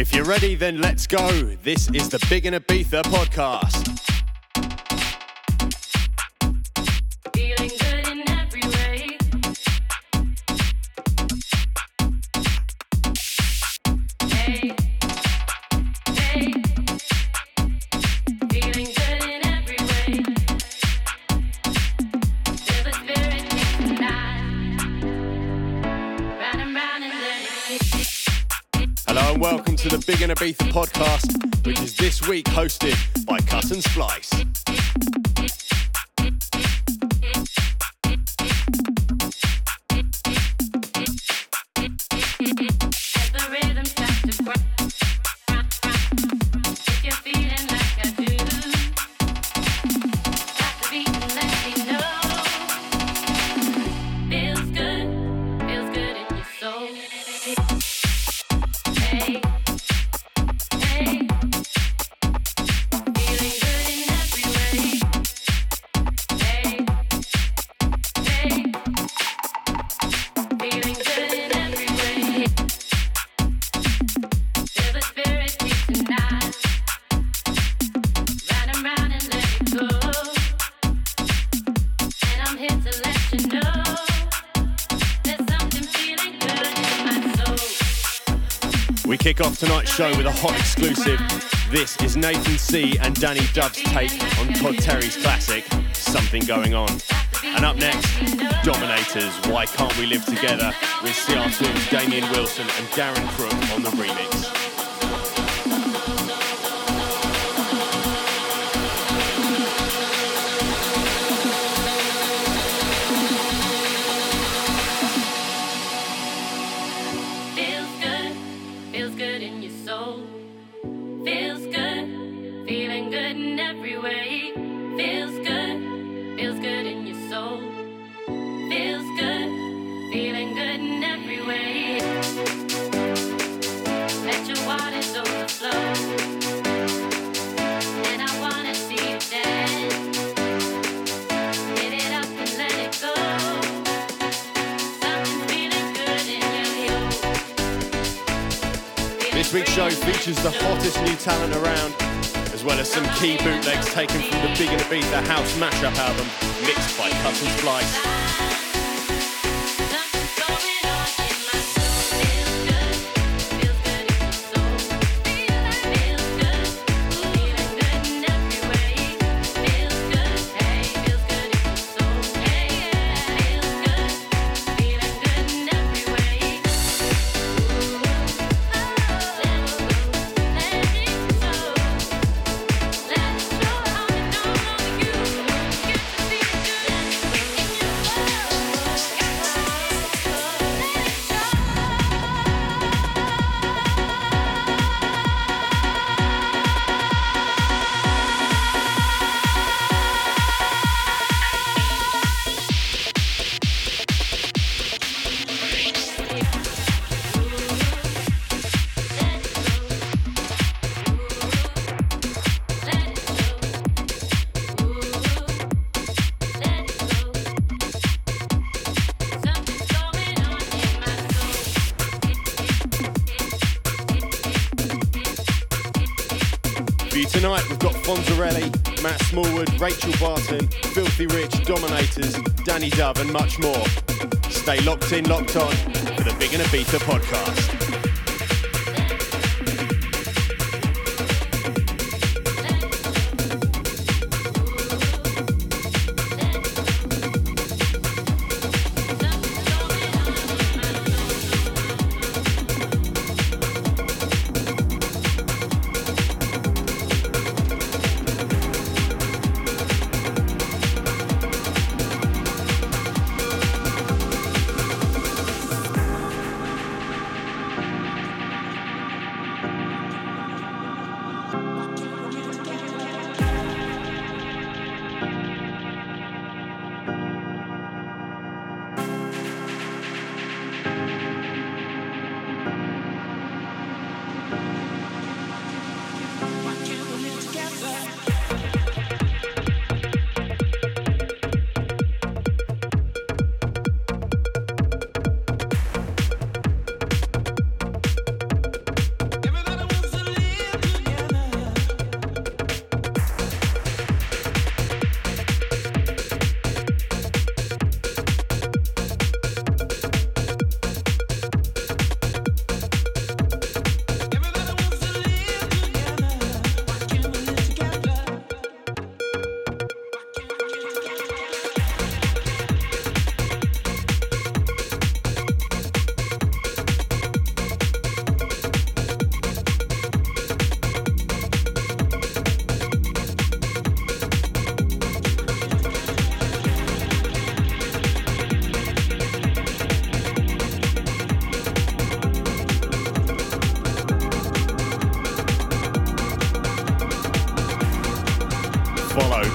If you're ready, then let's go. This is the Big in Ibiza podcast. Big in Ibiza podcast, which is this week hosted by Cut and Splice. Show with a hot exclusive. This is Nathan C and Danny Dove's take on Todd Terry's classic, Something Going On. And up next, Dominators, Why Can't We Live Together, with CR Twins, Damien Wilson and Darren Crook on the remix. Hottest new talent around, as well as some key bootlegs taken from the Big and the Beat The House mashup album, mixed by Cut Matt Smallwood, Rachel Barton, Filthy Rich, Dominators, Danny Dove, and much more. Stay locked in, locked on for the Big in Ibiza podcast.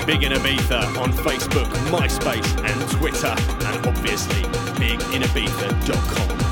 Big in Ibiza on Facebook, MySpace, and Twitter, and obviously biginibiza.com.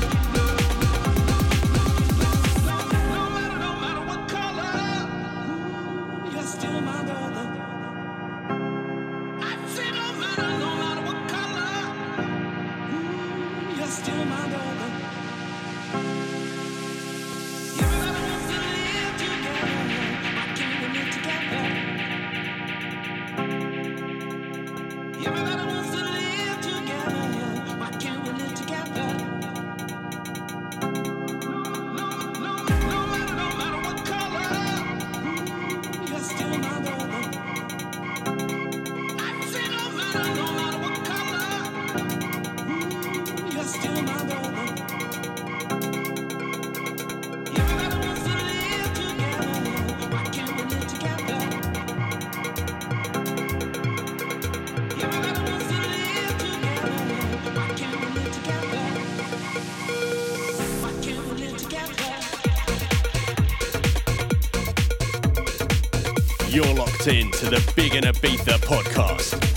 podcast.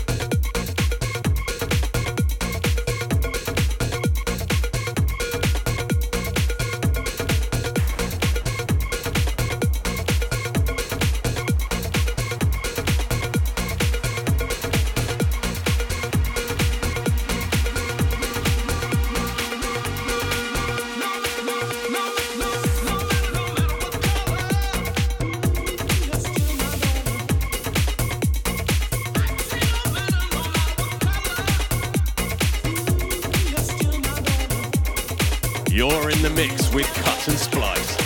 Ibiza podcast.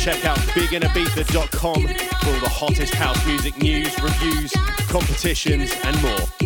Check out biginibiza.com for all the hottest house music news, reviews, competitions, and more.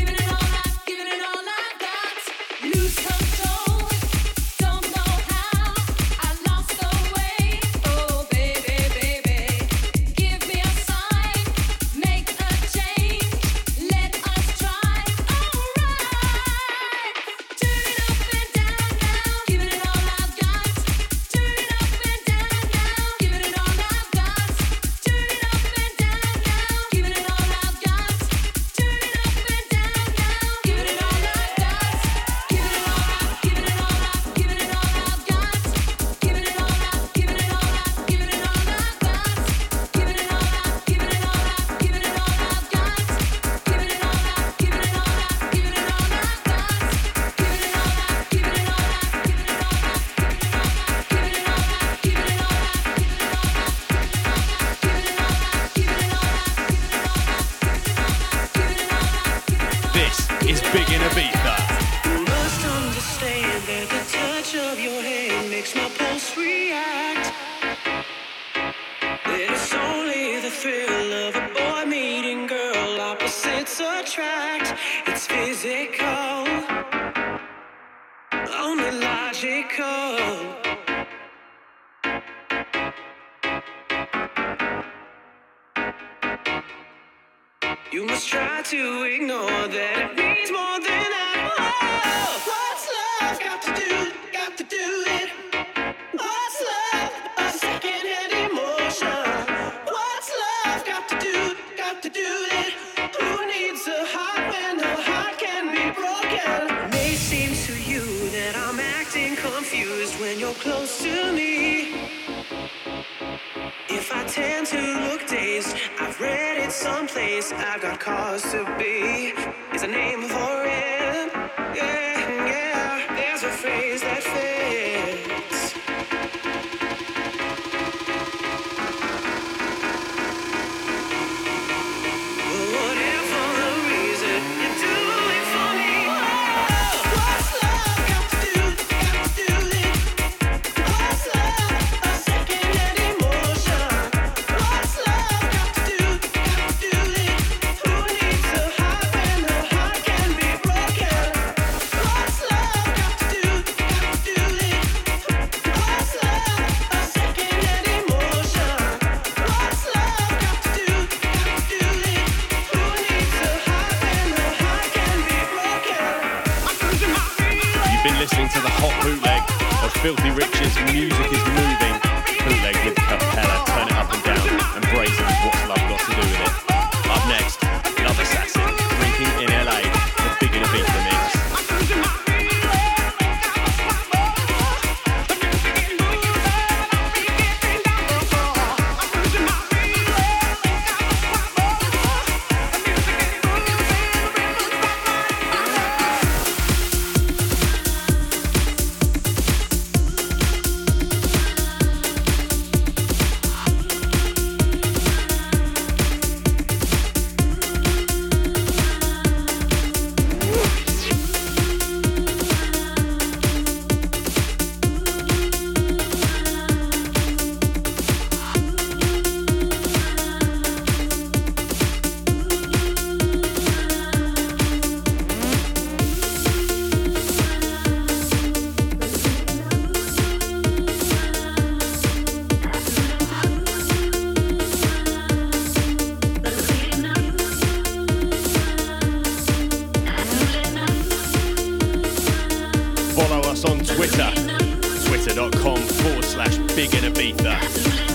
twitter.com forward slash Big in Ibiza.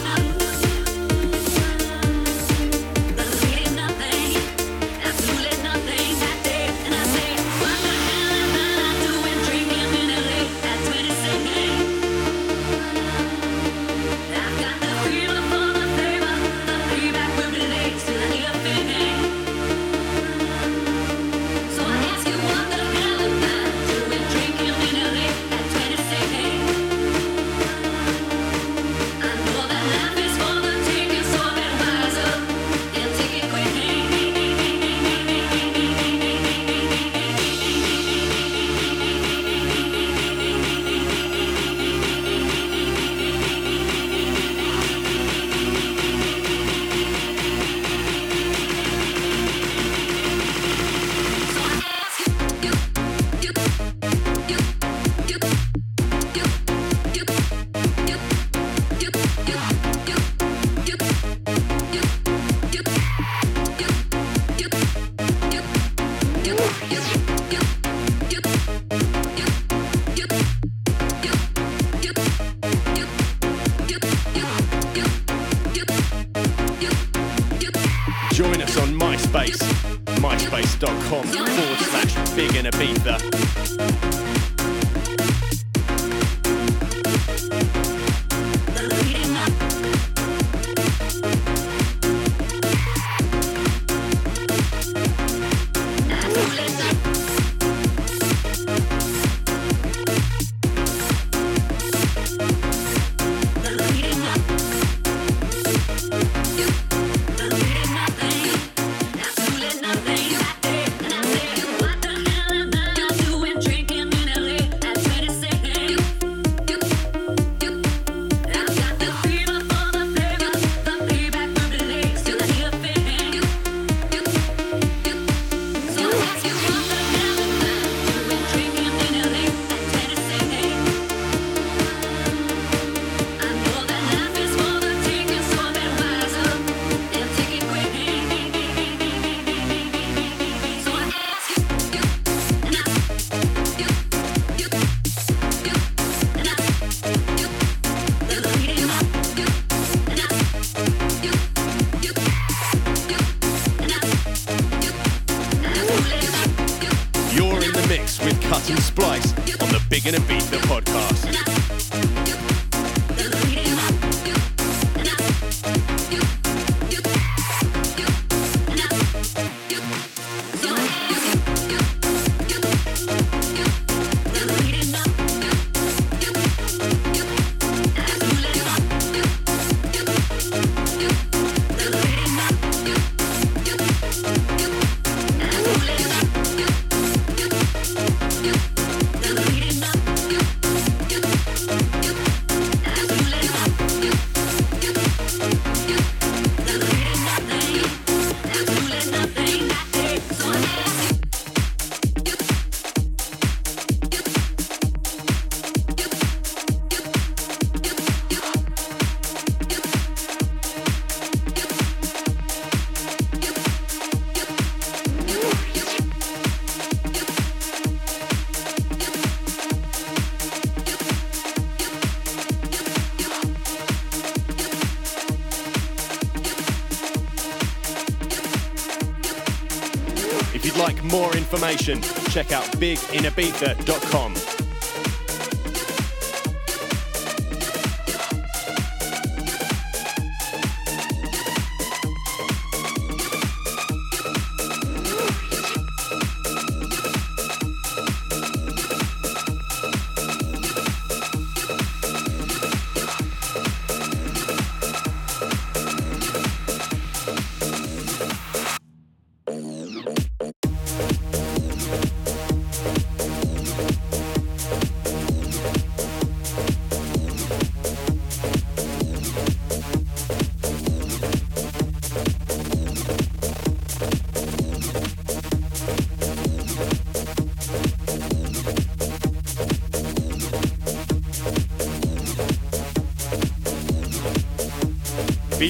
More information, check out biginibiza.com.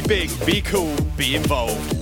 big, be cool, be involved.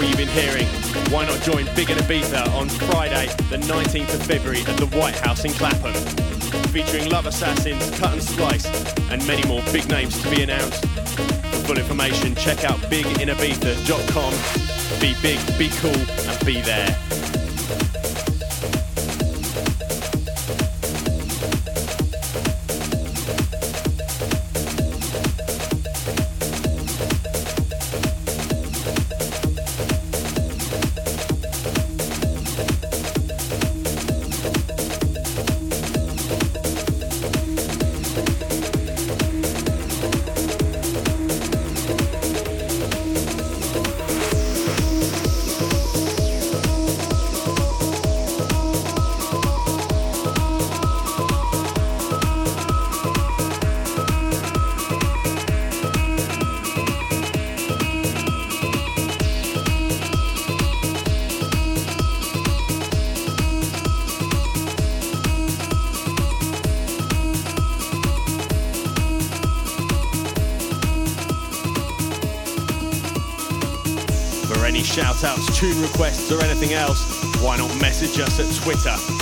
What you've been hearing, why not join Big in Ibiza on Friday, the 19th of February at the White House in Clapham? Featuring Love Assassins, Cut and Splice, and many more big names to be announced. For full information, check out biginibiza.com Be big, be cool, and be there. Shout outs, tune requests, or anything else, why not message us at Twitter?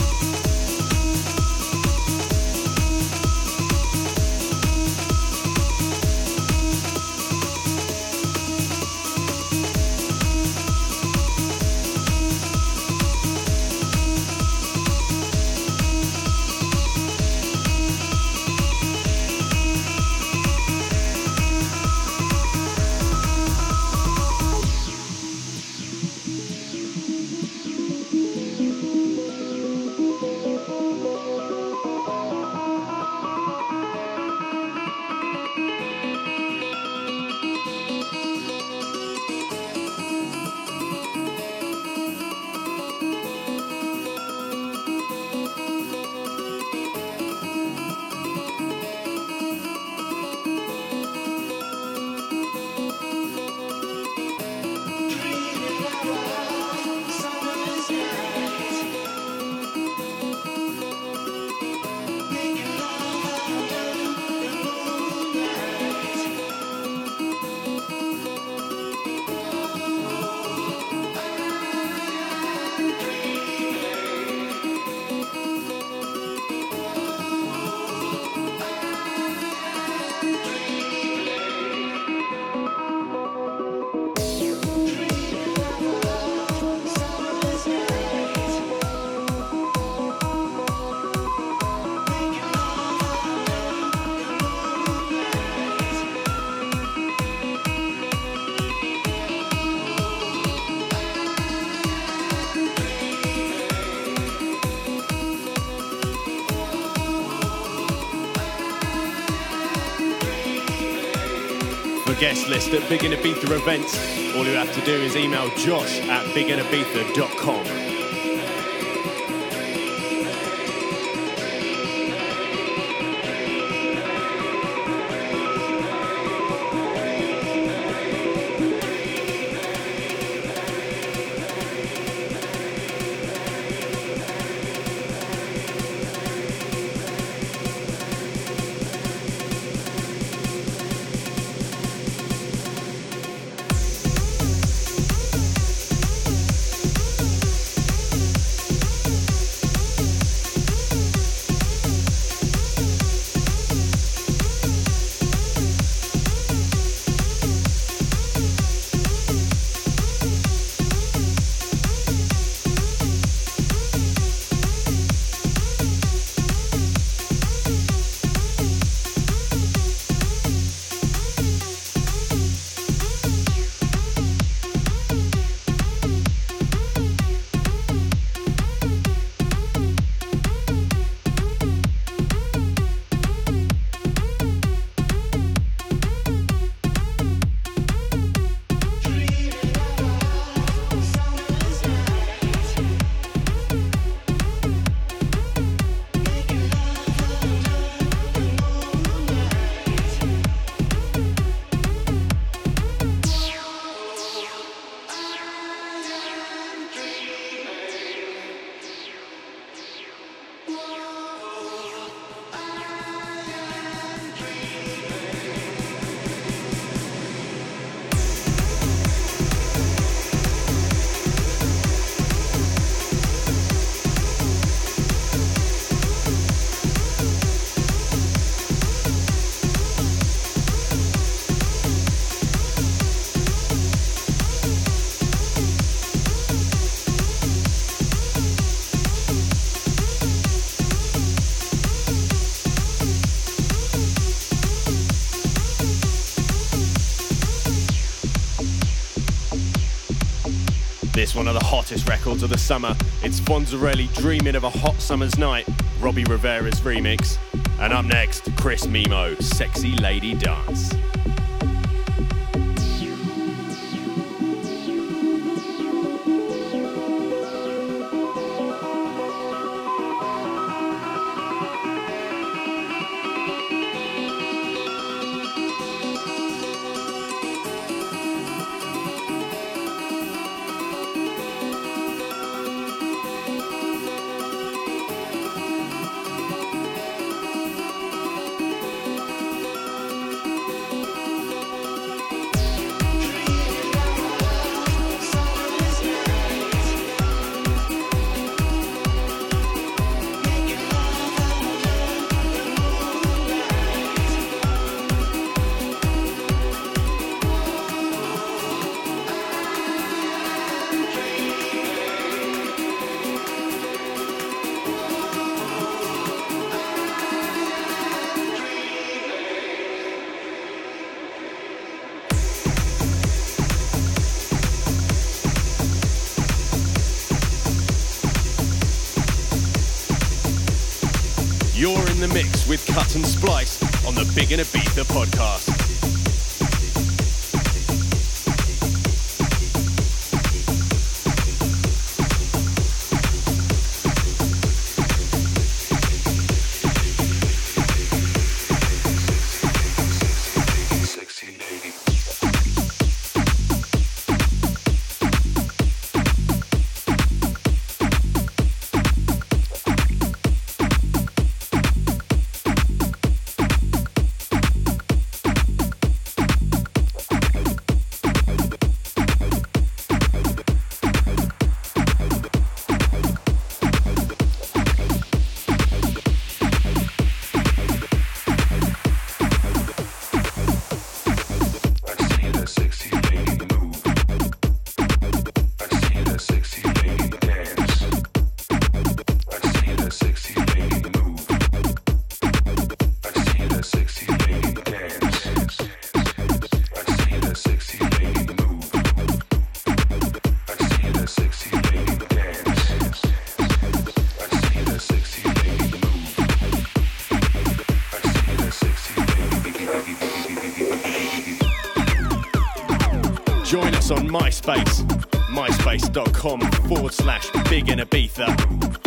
Guest list at Big in Ibiza events, all you have to do is email josh at biginibiza.com. This one of the hottest records of the summer. It's Fonzerelli dreaming of a hot summer's night, Robbie Rivera's remix. And up next, Chris Mimo, Sexy Lady Dance. The mix with Cut and Splice on the Big in Ibiza podcast. Join us on MySpace, myspace.com forward slash Big in Ibiza.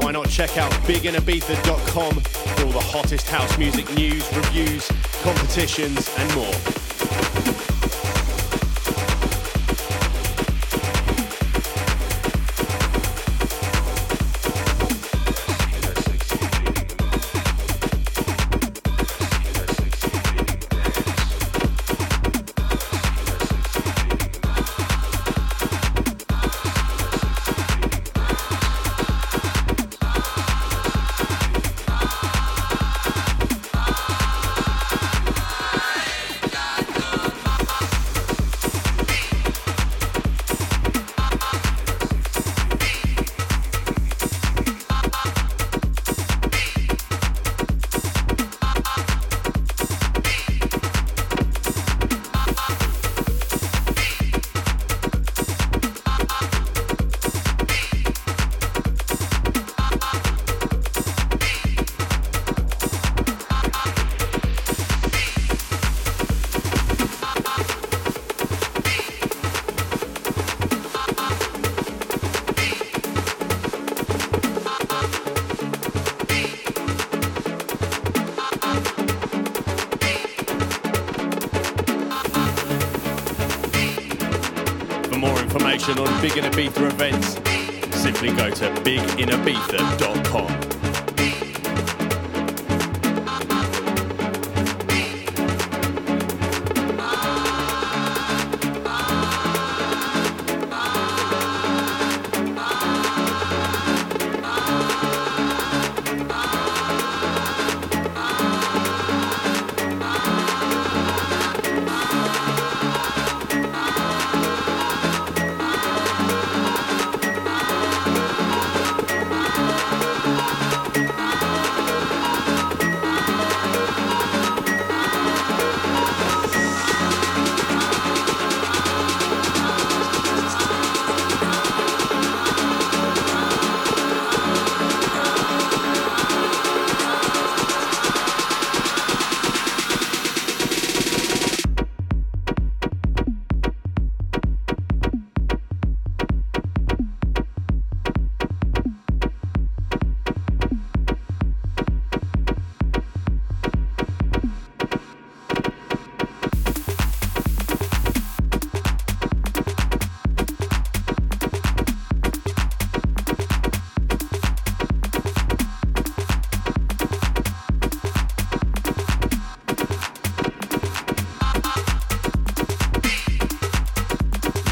Why not check out biginibiza.com for all the hottest house music news, reviews, competitions, and more. Big in Ibiza events, simply go to biginibiza.com.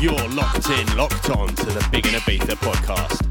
You're locked in, locked on to the Big in Ibiza podcast.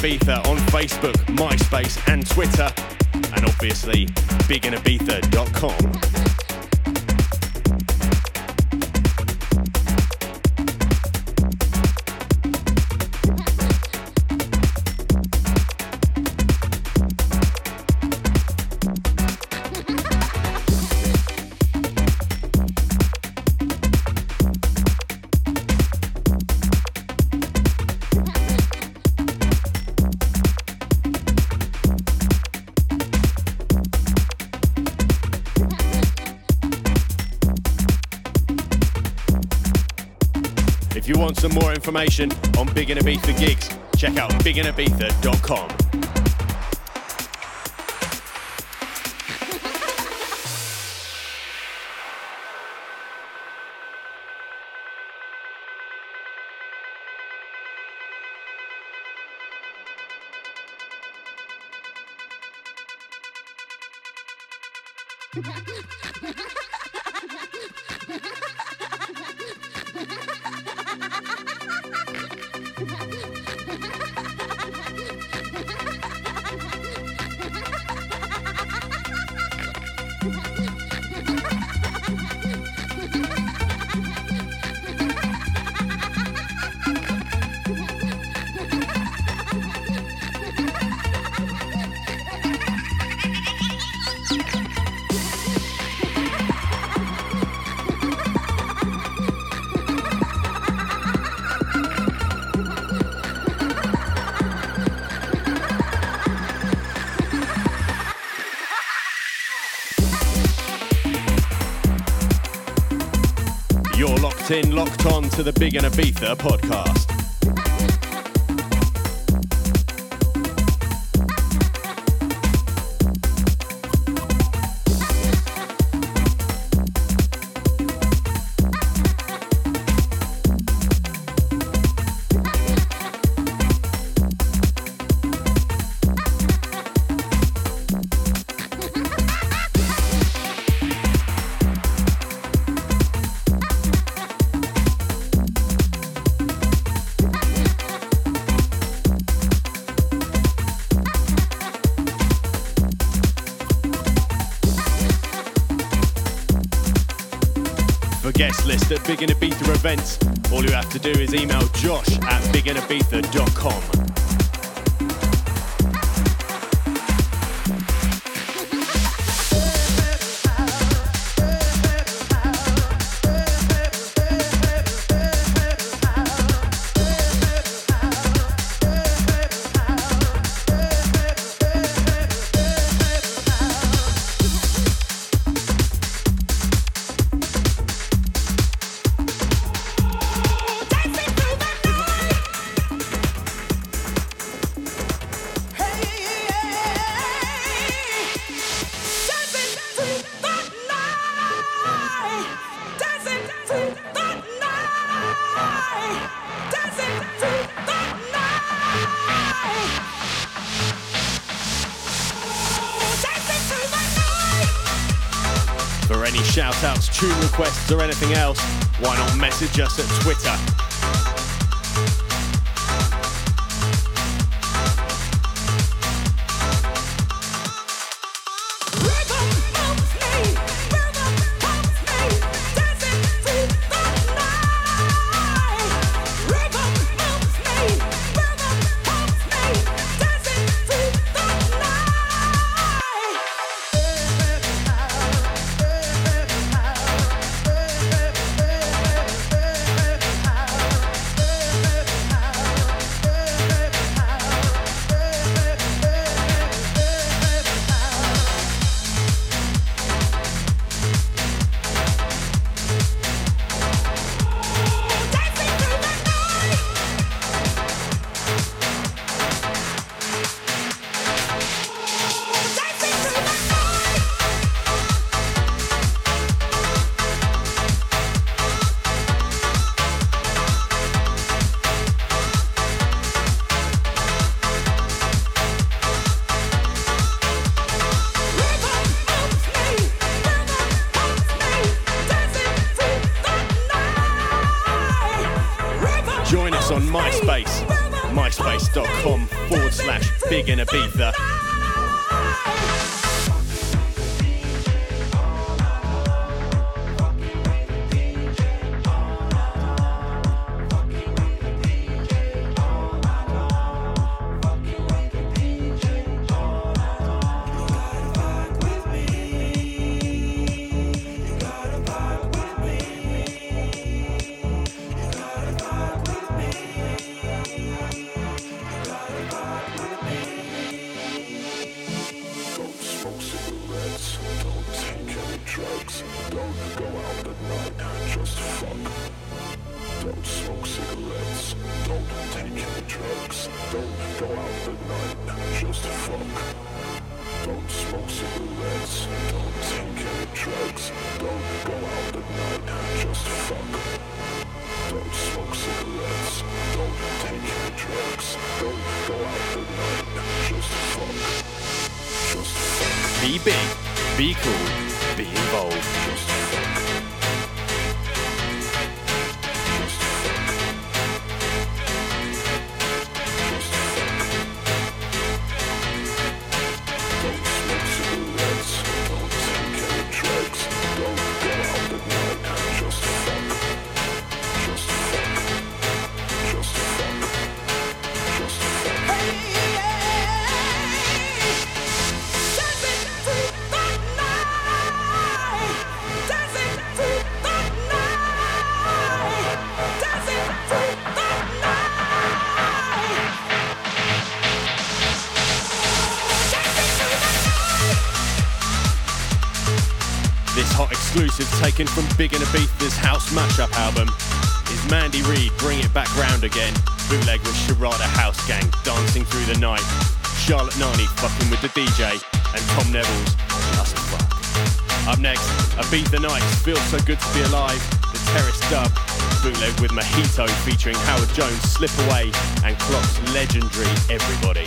Ibiza on Facebook, MySpace, and Twitter. And obviously, biginibiza.com. want some more information on Big Ibiza gigs, check out biginibiza.com. to the Big in Ibiza podcast. Events. All you have to do is email josh at biginibiza.com. or anything else, why not message us at Twitter? Big in Ibiza. Don't smoke cigarettes, don't take any drugs, don't go out at night, just fuck. Don't smoke cigarettes, don't take any drugs, don't go out at night, just fuck. Just fuck. Be big, be cool, be involved. From Big in Ibiza's House Mashup album is Mandy Reid Bring It Back Round Again, bootleg with Sharada House Gang dancing through the night, Charlotte Nani fucking with the DJ, and Tom Neville's Just Fuck. Up next, Ibiza Nights Feels So Good to Be Alive, the Terrace Dub, bootleg with Mojito featuring Howard Jones, Slip Away, and Clock's legendary Everybody.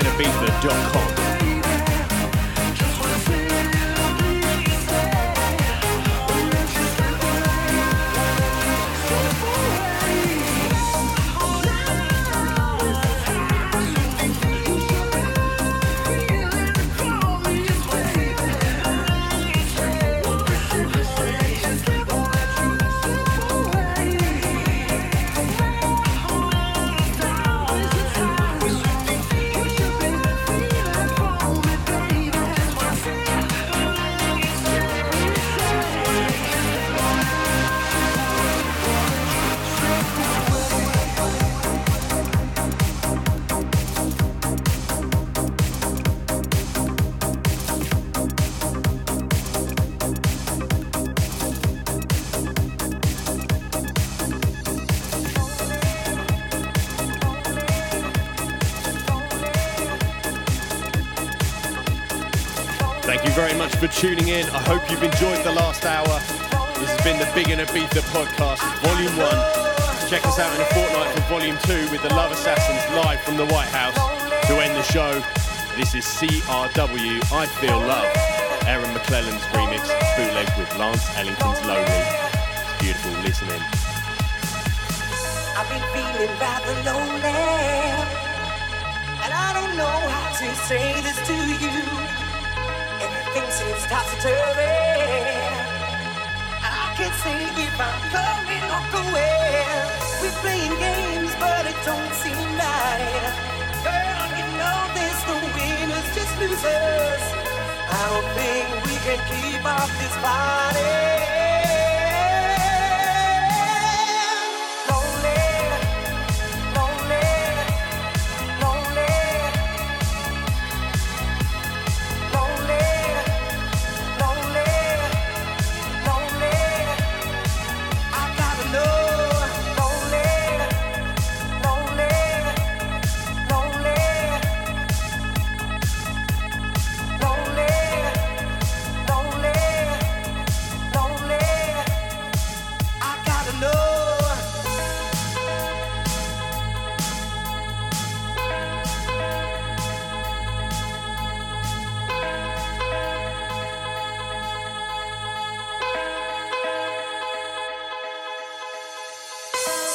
josh at biginibiza.com. you tuning in. I hope you've enjoyed the last hour. This has been the Big in Ibiza podcast, Volume 1. Check us out in a fortnight for Volume 2 with the Love Assassins live from the White House. To end the show, this is CRW, I Feel Love. Aaron McClellan's remix, bootleg with Lance Ellington's Lonely. It's beautiful, listening. I've been feeling rather lonely. And I don't know how to say this to you. Everything seems topsy-turvy. I can't say if I'm coming or going. We're playing games, but it don't seem right. Girl, you know this, the winners just losers. I don't think we can keep up this party.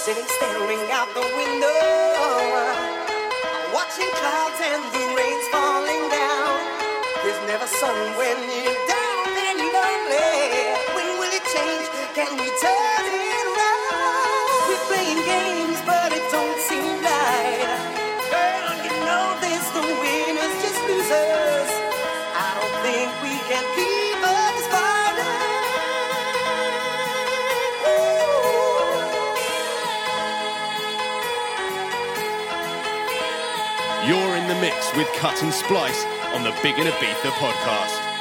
Sitting staring out the window, watching clouds and the rain's falling down. There's never sun when you're in the mix with Cut and Splice on the Big in Ibiza podcast.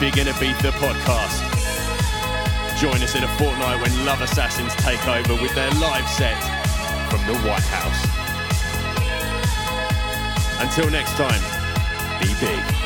Big in Ibiza podcast. Join us in a fortnight when Love Assassins take over with their live set from the White House. Until next time, be big.